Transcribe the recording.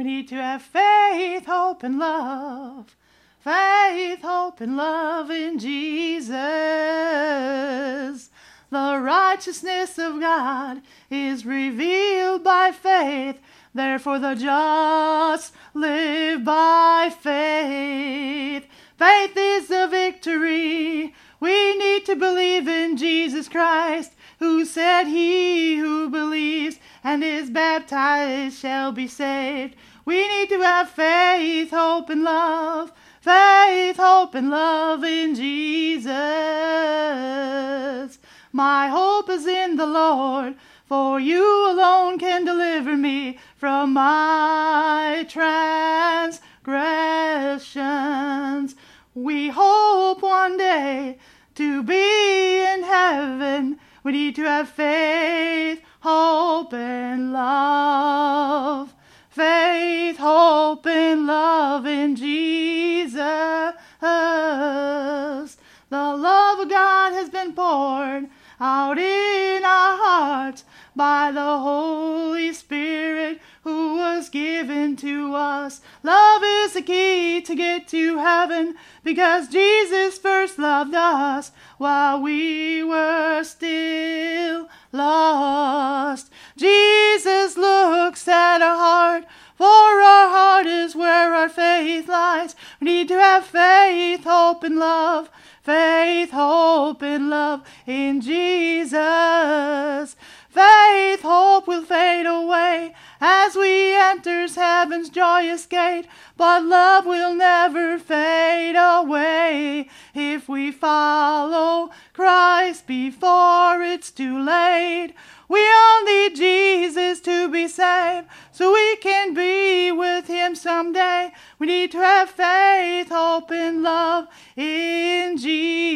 We need to have faith, hope, and love. Faith, hope, and love in Jesus. The righteousness of God is revealed by faith. Therefore, the just live by faith. Faith is the victory. We need to believe in Jesus Christ, who said, He who believes and is baptized shall be saved. We need to have faith, hope, and love. Faith, hope, and love in Jesus. My hope is in the Lord, for you alone can deliver me from my transgressions. We hope one day to be in heaven. We need to have faith, Poured out in our hearts by the Holy Spirit who was given to us. Love is the key to get to heaven because Jesus first loved us while we were still lost. Jesus looks at our heart, for our heart is where our faith lies. We need to have faith, hope, and love. Faith, hope, and love in Jesus. Faith, hope will fade away as we enters heaven's joyous gate, but love will never fade away if we follow Christ before it's too late. We all need Jesus to be saved so we can be with him someday. We need to have faith, hope, and love in Jesus.